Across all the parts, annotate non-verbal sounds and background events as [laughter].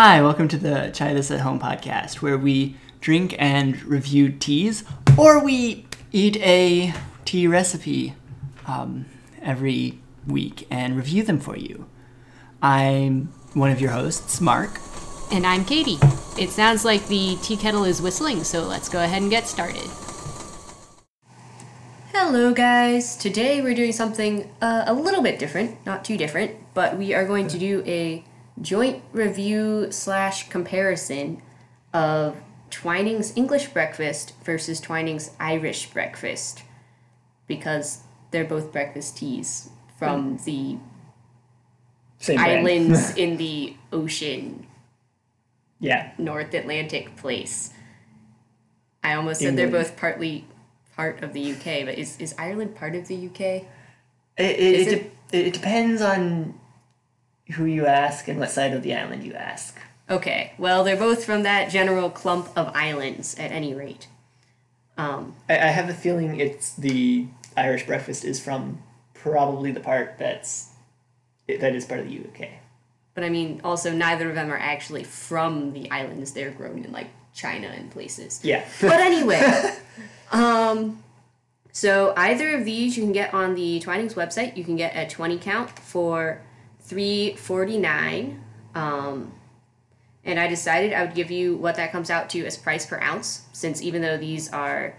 Hi, welcome to the Try This at Home podcast, where we drink and review teas, or we eat a tea recipe um, every week and review them for you. I'm one of your hosts, Mark. And I'm Katie. It sounds like the tea kettle is whistling, so let's go ahead and get started. Hello, guys. Today we're doing something uh, a little bit different, not too different, but we are going to do a joint review slash comparison of Twinings English breakfast versus Twinings Irish breakfast because they're both breakfast teas from mm. the Same islands [laughs] in the ocean yeah. North Atlantic place. I almost said they're both partly part of the UK, but is, is Ireland part of the UK? It, it, it- de- it depends on who you ask and what side of the island you ask. Okay, well, they're both from that general clump of islands at any rate. Um, I, I have a feeling it's the Irish breakfast is from probably the part that's that is part of the UK. but I mean, also, neither of them are actually from the islands. They're grown in like China and places. Yeah. [laughs] But anyway, [laughs] um, so either of these you can get on the Twinings website. You can get a twenty count for three forty nine. Um, and I decided I would give you what that comes out to as price per ounce, since even though these are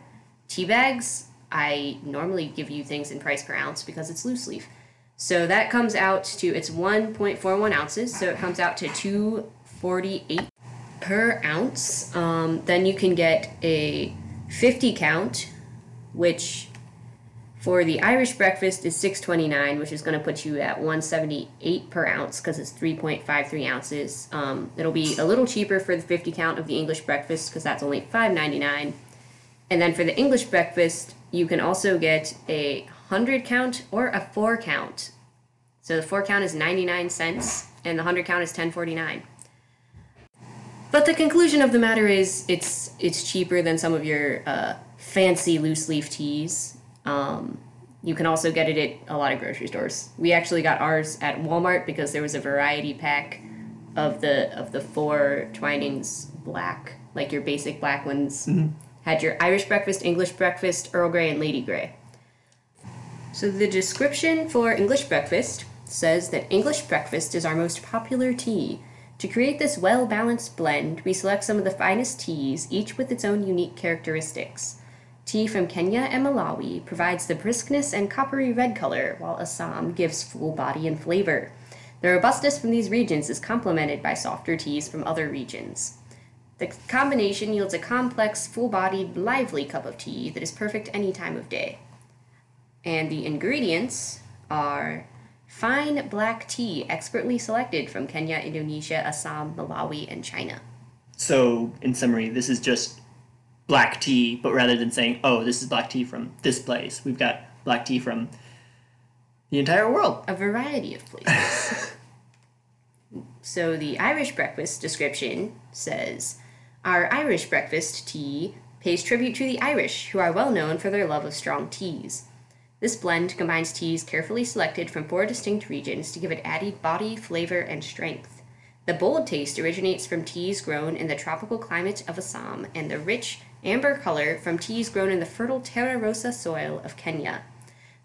tea bags, I normally give you things in price per ounce because it's loose leaf. So that comes out to it's one point four one ounces, so it comes out to two forty eight per ounce. Um, then you can get a 50 count, which for the Irish breakfast is 629, which is going to put you at 178 per ounce because it's 3.53 ounces. Um, it'll be a little cheaper for the 50 count of the English breakfast because that's only 5.99. And then for the English breakfast, you can also get a 100 count or a 4 count. So the 4 count is 99 cents and the 100 count is 1049. But the conclusion of the matter is, it's it's cheaper than some of your uh, fancy loose leaf teas. Um, you can also get it at a lot of grocery stores. We actually got ours at Walmart because there was a variety pack of the of the four Twinings black, like your basic black ones. Had your Irish breakfast, English breakfast, Earl Grey, and Lady Grey. So the description for English breakfast says that English breakfast is our most popular tea. To create this well balanced blend, we select some of the finest teas, each with its own unique characteristics. Tea from Kenya and Malawi provides the briskness and coppery red color, while Assam gives full body and flavor. The robustness from these regions is complemented by softer teas from other regions. The combination yields a complex, full bodied, lively cup of tea that is perfect any time of day. And the ingredients are fine black tea expertly selected from Kenya, Indonesia, Assam, Malawi, and China. So in summary, this is just black tea, but rather than saying, "Oh, this is black tea from this place," we've got black tea from the entire world. A variety of places. [laughs] so the Irish breakfast description says Our Irish breakfast tea pays tribute to the Irish, who are well known for their love of strong teas. This blend combines teas carefully selected from four distinct regions to give it added body, flavor, and strength. The bold taste originates from teas grown in the tropical climate of Assam and the rich amber color from teas grown in the fertile Terra Rosa soil of Kenya.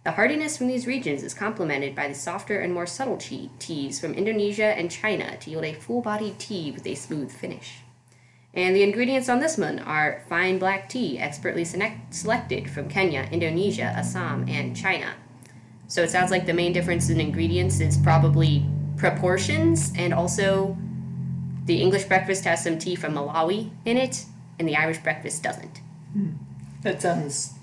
The hardiness from these regions is complemented by the softer and more subtle tea- teas from Indonesia and China to yield a full bodied tea with a smooth finish. And the ingredients on this one are fine black tea, expertly select- selected from Kenya, Indonesia, Assam, and China. So it sounds like the main difference in ingredients is probably proportions, and also the English breakfast has some tea from Malawi in it, and the Irish breakfast doesn't. Hmm. That sounds.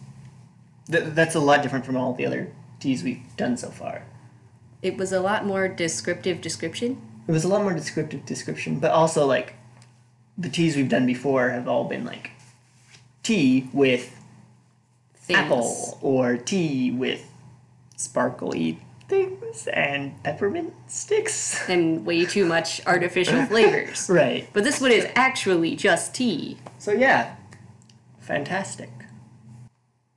Th- that's a lot different from all the other teas we've done so far. It was a lot more descriptive description. It was a lot more descriptive description, but also like the teas we've done before have all been like tea with Things. apple or tea with sparkly things and peppermint sticks. and way too much artificial [laughs] flavors. Right. But this one is actually just tea. So yeah, fantastic.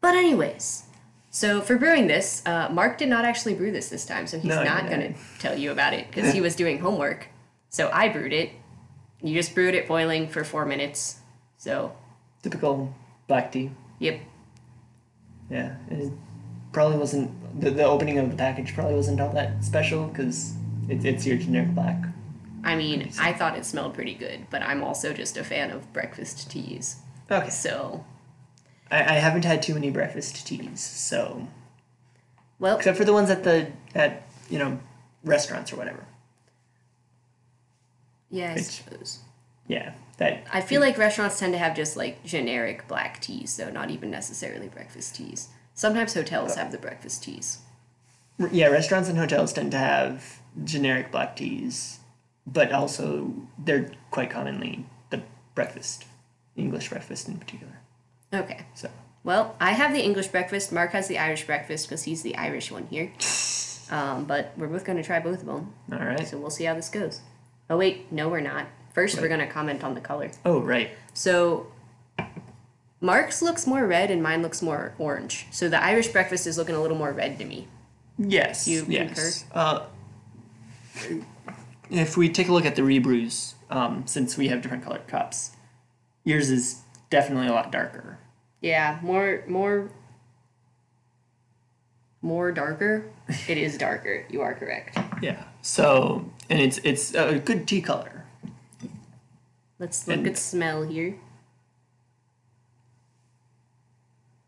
But anyways, so for brewing this, uh, Mark did not actually brew this this time, so he's No, not going to tell you about it because [laughs] he was doing homework. So I brewed it, You just brewed it boiling for four minutes. So, Typical black tea. yep. Yeah, it probably wasn't the, the opening of the package probably wasn't all that special because it, it's your generic black. I mean, I thought it smelled pretty good, but I'm also just a fan of breakfast teas. Okay, So, I, I haven't had too many breakfast teas, so well, except for the ones at the at you know restaurants or whatever. yeah, I Which- suppose. Yeah, that I feel like restaurants tend to have just like generic black teas, though, not even necessarily breakfast teas. Sometimes hotels have the breakfast teas. yeah restaurants and hotels tend to have generic black teas, but also they're quite commonly the breakfast, English breakfast in particular. Okay. So Well, I have the English breakfast. Mark has the Irish breakfast because he's the Irish one here. [laughs] Um, but we're both going to try both of them. all right. So we'll see how this goes. Oh, wait. No, we're not. First, we're going to comment on the color. Oh right. So Mark's looks more red and mine looks more orange. So the Irish breakfast is looking a little more red to me. Yes. You yes. Uh, if we take a look at the rebrews, um, since we have different colored cups, yours is definitely a lot darker. Yeah, more more more darker. It is darker. You are correct. Yeah. So, and it's it's a good tea color. Let's look And- at smell here.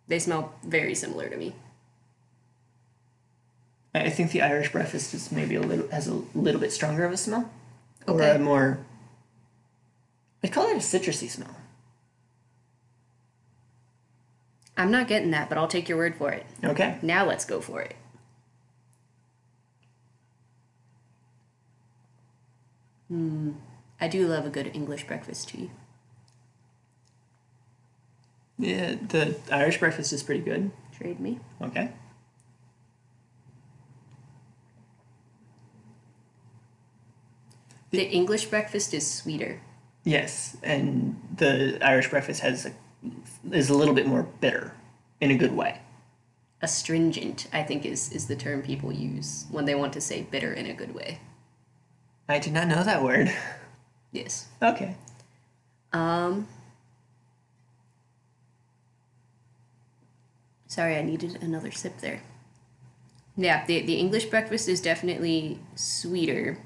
They smell very similar to me. I think the Irish breakfast is maybe a little has a little bit stronger of a smell, or Okay. a more. I call it a citrusy smell. I'm not getting that, but I'll take your word for it. Okay. Now let's go for it. Hmm. I do love a good English breakfast tea. Yeah, the Irish breakfast is pretty good. Trade me. Okay. The English breakfast is sweeter. Yes, and the Irish breakfast has a, is a little bit more bitter, in a good way. Astringent, I think, is, is the term people use when they want to say bitter in a good way. I did not know that word. Yes. Okay. Um. Sorry, I needed another sip there. Yeah, the, the English breakfast is definitely sweeter,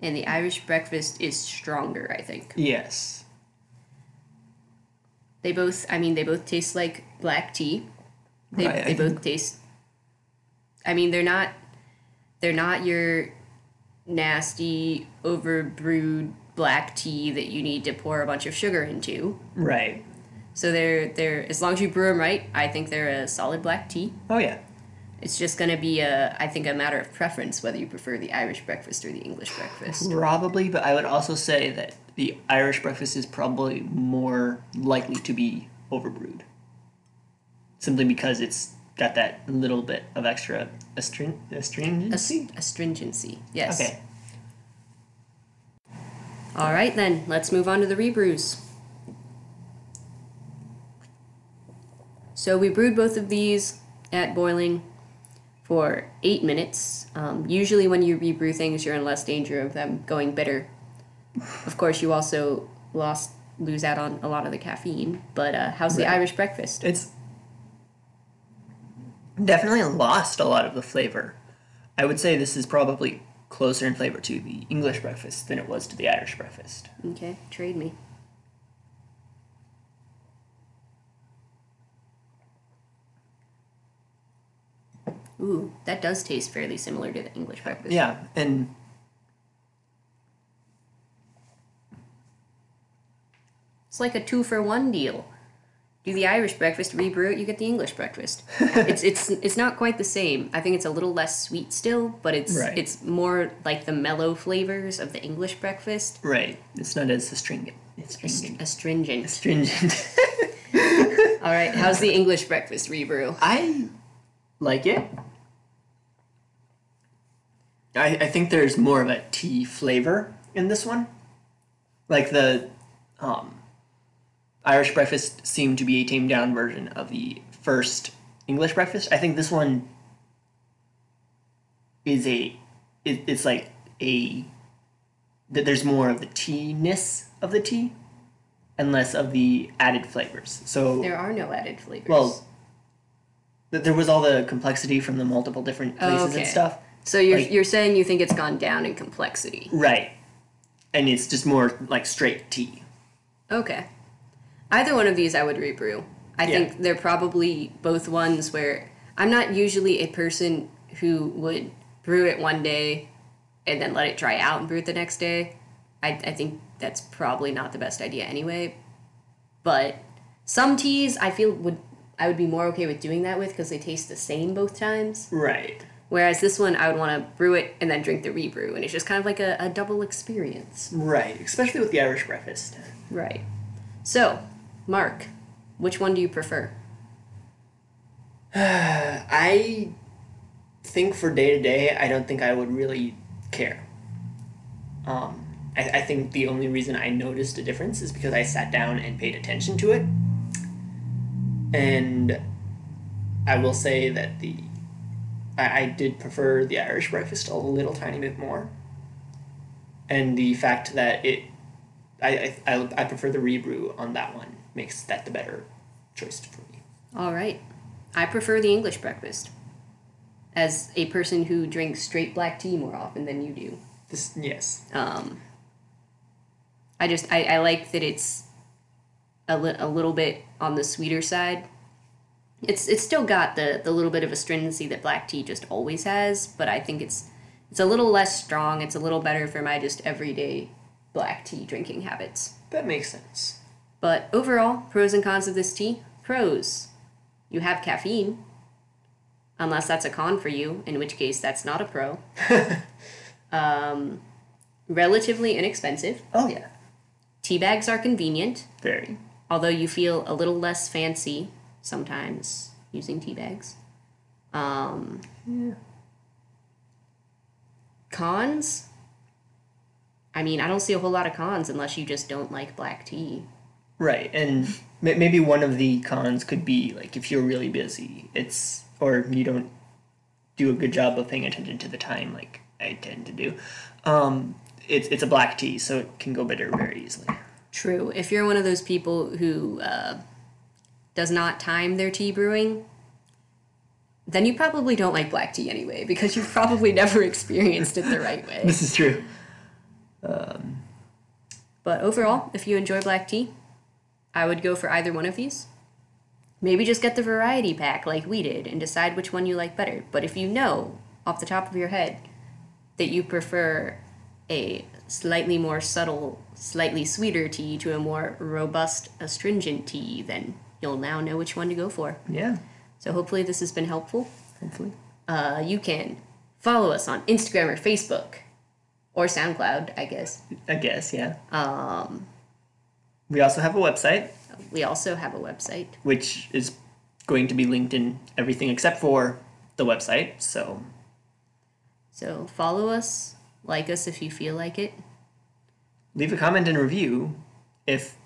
and the Irish breakfast is stronger, I think. Yes. They both, I mean, they both taste like black tea. They, Right, I they both think- taste. I mean, they're not, they're not your nasty, overbrewed black tea that you need to pour a bunch of sugar into. Right. So they're they're as long as you brew them right, I think they're a solid black tea. Oh yeah. It's just gonna be a I think a matter of preference whether you prefer the Irish breakfast or the English breakfast. Probably, but I would also say that the Irish breakfast is probably more likely to be overbrewed. Simply because it's got that little bit of extra astring- astringency. Ast- astringency, yes. Okay. All right then, let's move on to the rebrews. So we brewed both of these at boiling for eight minutes. Um, usually, when you rebrew things, you're in less danger of them going bitter. Of course, you also lost lose out on a lot of the caffeine. But uh, how's the Right. Irish breakfast? It's definitely lost a lot of the flavor. I would say this is probably closer in flavor to the English breakfast than it was to the Irish breakfast. Okay, trade me. Ooh, that does taste fairly similar to the English breakfast. Yeah, and It's like a two for one deal. Do the Irish breakfast, rebrew it, you get the English breakfast. [laughs] it's it's it's not quite the same. I think it's a little less sweet still, but it's Right. it's more like the mellow flavors of the English breakfast. right, it's not as astringent. It's astringent. astringent. Astringent. [laughs] All right, how's the English breakfast rebrew? I like it. I, I think there's more of a tea flavor in this one. Like the um, Irish breakfast seemed to be a tamed down version of the first English breakfast. I think this one is a it, it's like a that there's more of the tea-ness of the tea and less of the added flavors. So There are no added flavors. well, there was all the complexity from the multiple different Oh, places okay. and stuff. So you're like- you're saying you think it's gone down in complexity. Right. And it's just more like straight tea. Okay. Either one of these I would rebrew. I Yeah. think they're probably both ones where I'm not usually a person who would brew it one day and then let it dry out and brew it the next day. I, I think that's probably not the best idea anyway. But some teas I feel would I would be more okay with doing that with because they taste the same both times. Right. Whereas this one I would want to brew it and then drink the rebrew and it's just kind of like a, a double experience. Right. Especially with the Irish breakfast. Right. So, Mark, which one do you prefer? [sighs] I think for day to day, I don't think I would really care. Um, I, I think the only reason I noticed a difference is because I sat down and paid attention to it. And I will say that the I, I did prefer the Irish breakfast a little tiny bit more. And the fact that it I, I, I, I prefer the rebrew on that one makes that the better choice for me. All right. I prefer the English breakfast. As a person who drinks straight black tea more often than you do. This yes. Um, I just, I, I like that it's a, li- a little bit on the sweeter side. It's, it's still got the, the little bit of astringency that black tea just always has, but I think it's, it's a little less strong. It's a little better for my just everyday black tea drinking habits. That makes sense. But overall, pros and cons of this tea. Pros. You have caffeine. Unless that's a con for you, in which case that's not a pro. [laughs] um, relatively inexpensive. Oh yeah. Tea bags are convenient, Very. although you feel a little less fancy sometimes using tea bags. Um, Cons? I mean, I don't see a whole lot of cons unless you just don't like black tea. Right, and ma- maybe one of the cons could be like if you're really busy, it's or you don't do a good job of paying attention to the time, like I tend to do. Um, it's it's a black tea, so it can go bitter very easily. True. If you're one of those people who uh, does not time their tea brewing, then you probably don't like black tea anyway, because you've probably [laughs] never experienced it the right way. This is true. Um, but overall, if you enjoy black tea, I would go for either one of these. Maybe just get the variety pack like we did and decide which one you like better. But if you know off the top of your head that you prefer a slightly more subtle, slightly sweeter tea to a more robust, astringent tea, then you'll now know which one to go for. Yeah, So hopefully this has been helpful. hopefully. Uh, you can follow us on Instagram or Facebook or SoundCloud, I guess. I guess yeah. Um, We also have a website, we also have a website. which is going to be linked in everything except for the website. So So follow us, like us if you feel like it. leave a comment and review if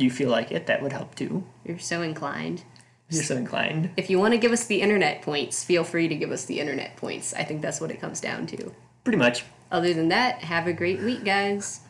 you feel like it. That would help too. You're so inclined. You're so inclined. If you want to give us the internet points, feel free to give us the internet points. I think that's what it comes down to. Pretty much. Other than that, have a great week, guys.